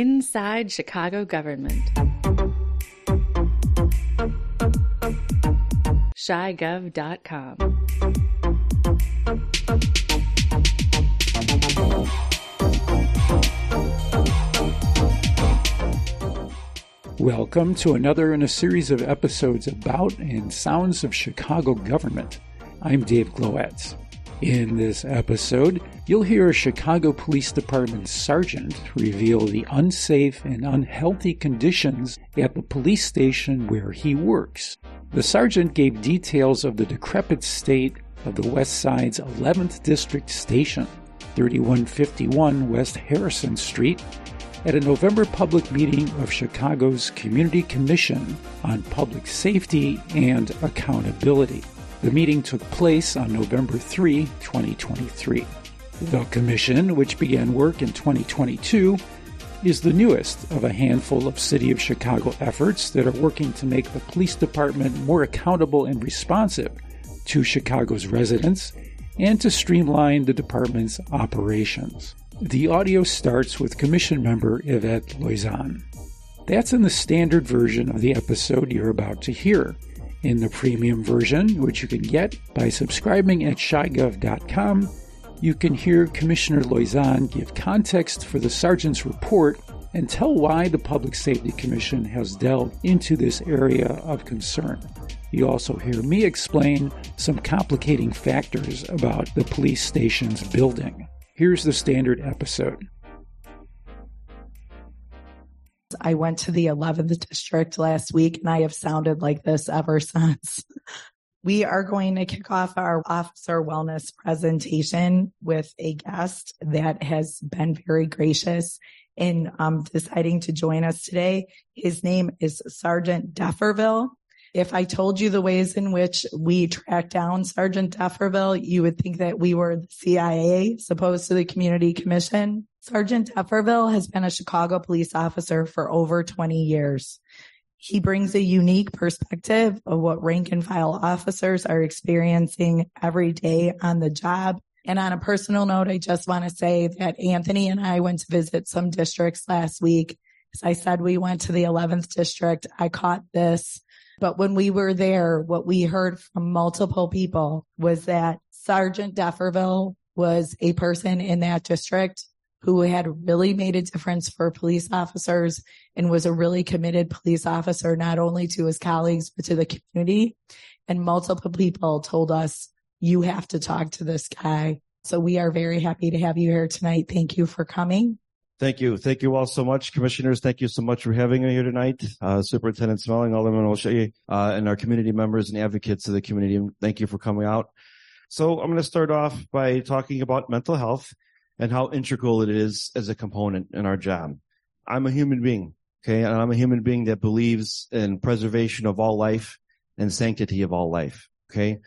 Inside Chicago Government. ChiGov.com. Welcome to another in a series of episodes about and sounds of Chicago government. I'm Dave Glowacz. In this episode, you'll hear a Chicago Police Department sergeant reveal the unsafe and unhealthy conditions at the police station where he works. The sergeant gave details of the decrepit state of the West Side's 11th District Station, 3151 West Harrison Street, at a November public meeting of Chicago's Community Commission on Public Safety and Accountability. The meeting took place on November 3, 2023. The Commission, which began work in 2022, is the newest of a handful of City of Chicago efforts that are working to make the police department more accountable and responsive to Chicago's residents and to streamline the department's operations. The audio starts with Commission member Yvette Loizon. That's in the standard version of the episode you're about to hear. In the premium version, which you can get by subscribing at chigov.com, you can hear Commissioner Loizon give context for the sergeant's report and tell why the Public Safety Commission has delved into this area of concern. You also hear me explain some complicating factors about the police station's building. Here's the standard episode. I went to the 11th district last week and I have sounded like this ever since. We are going to kick off our officer wellness presentation with a guest that has been very gracious in um, deciding to join us today. His name is Sergeant Defferville. If I told you the ways in which we tracked down Sergeant Defferville, you would think that we were the CIA, opposed to the Community Commission. Sergeant Defferville has been a Chicago police officer for over 20 years. He brings a unique perspective of what rank and file officers are experiencing every day on the job. And on a personal note, I just want to say that Anthony and I went to visit some districts last week. As I said, we went to the 11th district. I caught this. But when we were there, what we heard from multiple people was that Sergeant Defferville was a person in that district who had really made a difference for police officers and was a really committed police officer, not only to his colleagues, but to the community. And multiple people told us, you have to talk to this guy. So we are very happy to have you here tonight. Thank you for coming. Thank you. Thank you all so much. Commissioners, thank you so much for having me here tonight. Uh, Superintendent Snelling, Alderman O'Shea, uh, and our community members and advocates of the community. Thank you for coming out. So I'm going to start off by talking about mental health and how integral it is as a component in our job. I'm a human being. Okay. And I'm a human being that believes in preservation of all life and sanctity of all life. Okay.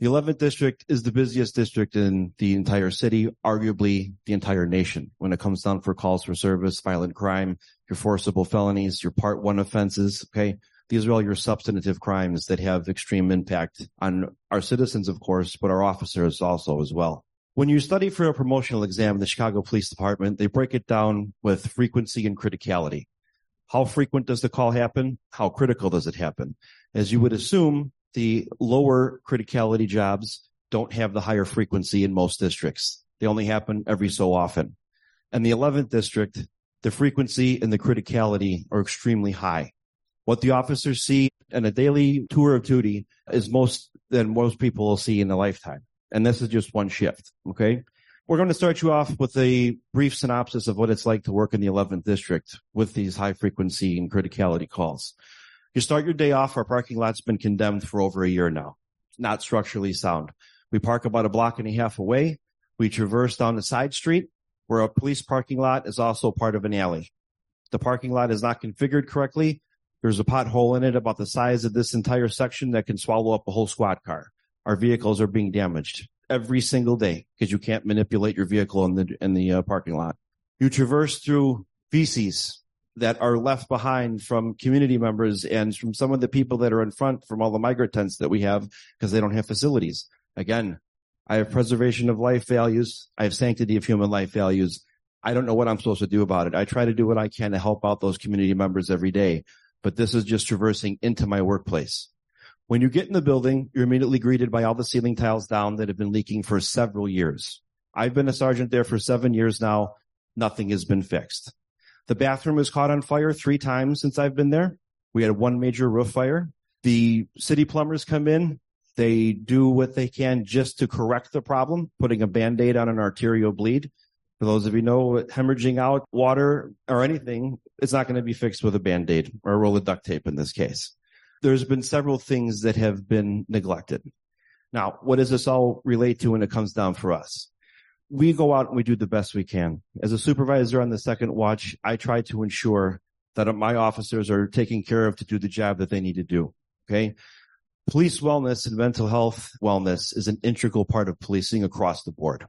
The 11th district is the busiest district in the entire city, arguably the entire nation when it comes down for calls for service, violent crime, your forcible felonies, your part one offenses. Okay. These are all your substantive crimes that have extreme impact on our citizens, of course, but our officers also as well. When you study for a promotional exam in the Chicago Police Department, they break it down with frequency and criticality. How frequent does the call happen? How critical does it happen? As you would assume, the lower criticality jobs don't have the higher frequency in most districts. They only happen every so often. And the 11th district, the frequency and the criticality are extremely high. What the officers see in a daily tour of duty is most than most people will see in a lifetime. And this is just one shift. Okay. We're going to start you off with a brief synopsis of what it's like to work in the 11th district with these high frequency and criticality calls. You start your day off. Our parking lot's been condemned for over a year now. Not structurally sound. We park about a block and a half away. We traverse down the side street where a police parking lot is also part of an alley. The parking lot is not configured correctly. There's a pothole in it about the size of this entire section that can swallow up a whole squad car our vehicles are being damaged every single day because you can't manipulate your vehicle in the in the uh, parking lot. You traverse through feces that are left behind from community members and from some of the people that are in front from all the migrant tents that we have because they don't have facilities. Again, I have preservation of life values. I have sanctity of human life values. I don't know what I'm supposed to do about it. I try to do what I can to help out those community members every day, but this is just traversing into my workplace. When you get in the building, you're immediately greeted by all the ceiling tiles down that have been leaking for several years. I've been a sergeant there for seven years now. Nothing has been fixed. The bathroom was caught on fire three times since I've been there. We had one major roof fire. The city plumbers come in. They do what they can just to correct the problem, putting a band-aid on an arterial bleed. For those of you know, hemorrhaging out water or anything, it's not going to be fixed with a band-aid or a roll of duct tape in this case. There's been several things that have been neglected. Now, what does this all relate to when it comes down for us? We go out and we do the best we can. As a supervisor on the second watch, I try to ensure that my officers are taken care of to do the job that they need to do. Okay. Police wellness and mental health wellness is an integral part of policing across the board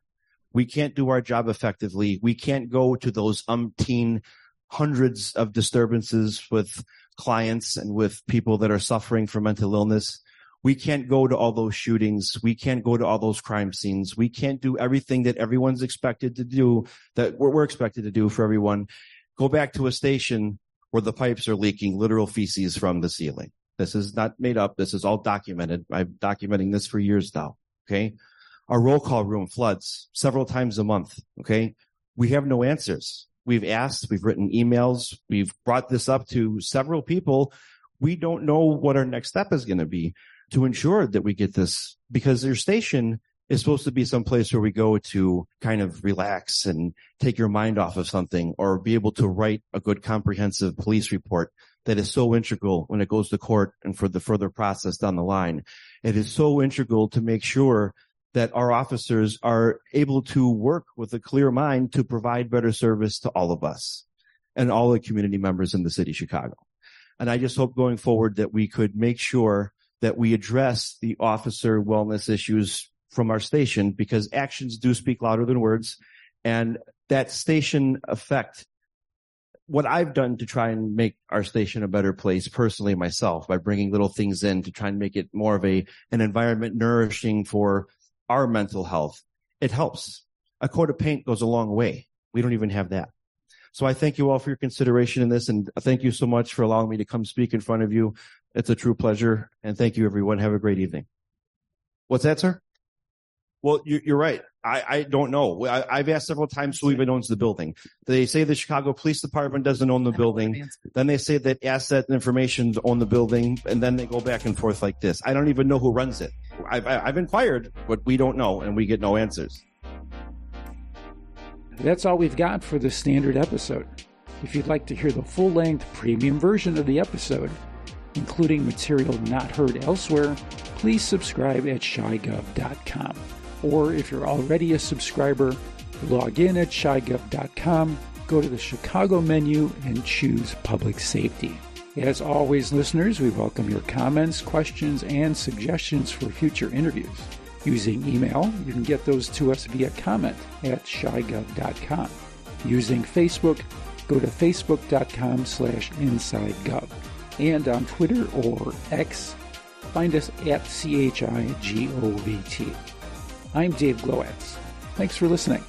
we can't do our job effectively. We can't go to those umpteen hundreds of disturbances with clients and with people that are suffering from mental illness. We can't go to all those shootings. We can't go to all those crime scenes. We can't do everything that everyone's expected to do that we're, expected to do for everyone. Go back to a station where the pipes are leaking literal feces from the ceiling. This is not made up. This is all documented. I'm documenting this for years now. Okay. Our roll call room floods several times a month. Okay. We have no answers. We've asked, we've written emails, we've brought this up to several people. We don't know what our next step is going to be to ensure that we get this because your station is supposed to be some place where we go to kind of relax and take your mind off of something or be able to write a good comprehensive police report that is so integral when it goes to court and for the further process down the line. It is so integral to make sure that our officers are able to work with a clear mind to provide better service to all of us and all the community members in the city of Chicago. And I just hope going forward that we could make sure that we address the officer wellness issues from our station because actions do speak louder than words. And that station effect, what I've done to try and make our station a better place personally myself by bringing little things in to try and make it more of a, an environment nourishing for our mental health, it helps. A coat of paint goes a long way. We don't even have that. So I thank you all for your consideration in this and thank you so much for allowing me to come speak in front of you. It's a true pleasure. And thank you everyone. Have a great evening. What's that, sir? Well, you, are right. I, I, don't know. I, have asked several times who even owns the building. They say the Chicago Police Department doesn't own the building. Then they say that asset information own the building, and then they go back and forth like this. I don't even know who runs it. I've, I've inquired, but we don't know, and we get no answers. That's all we've got for the standard episode. If you'd like to hear the full length premium version of the episode, including material not heard elsewhere, please subscribe at chigov.com. Or if you're already a subscriber, log in at chigov.com, go to the Chicago menu, and choose Public Safety. As always, listeners, we welcome your comments, questions, and suggestions for future interviews. Using email, you can get those to us via comment at chigov.com. Using Facebook, go to facebook.com slash insidegov. And on Twitter or X, find us at CHIGOVT. I'm Dave Glowacz. Thanks for listening.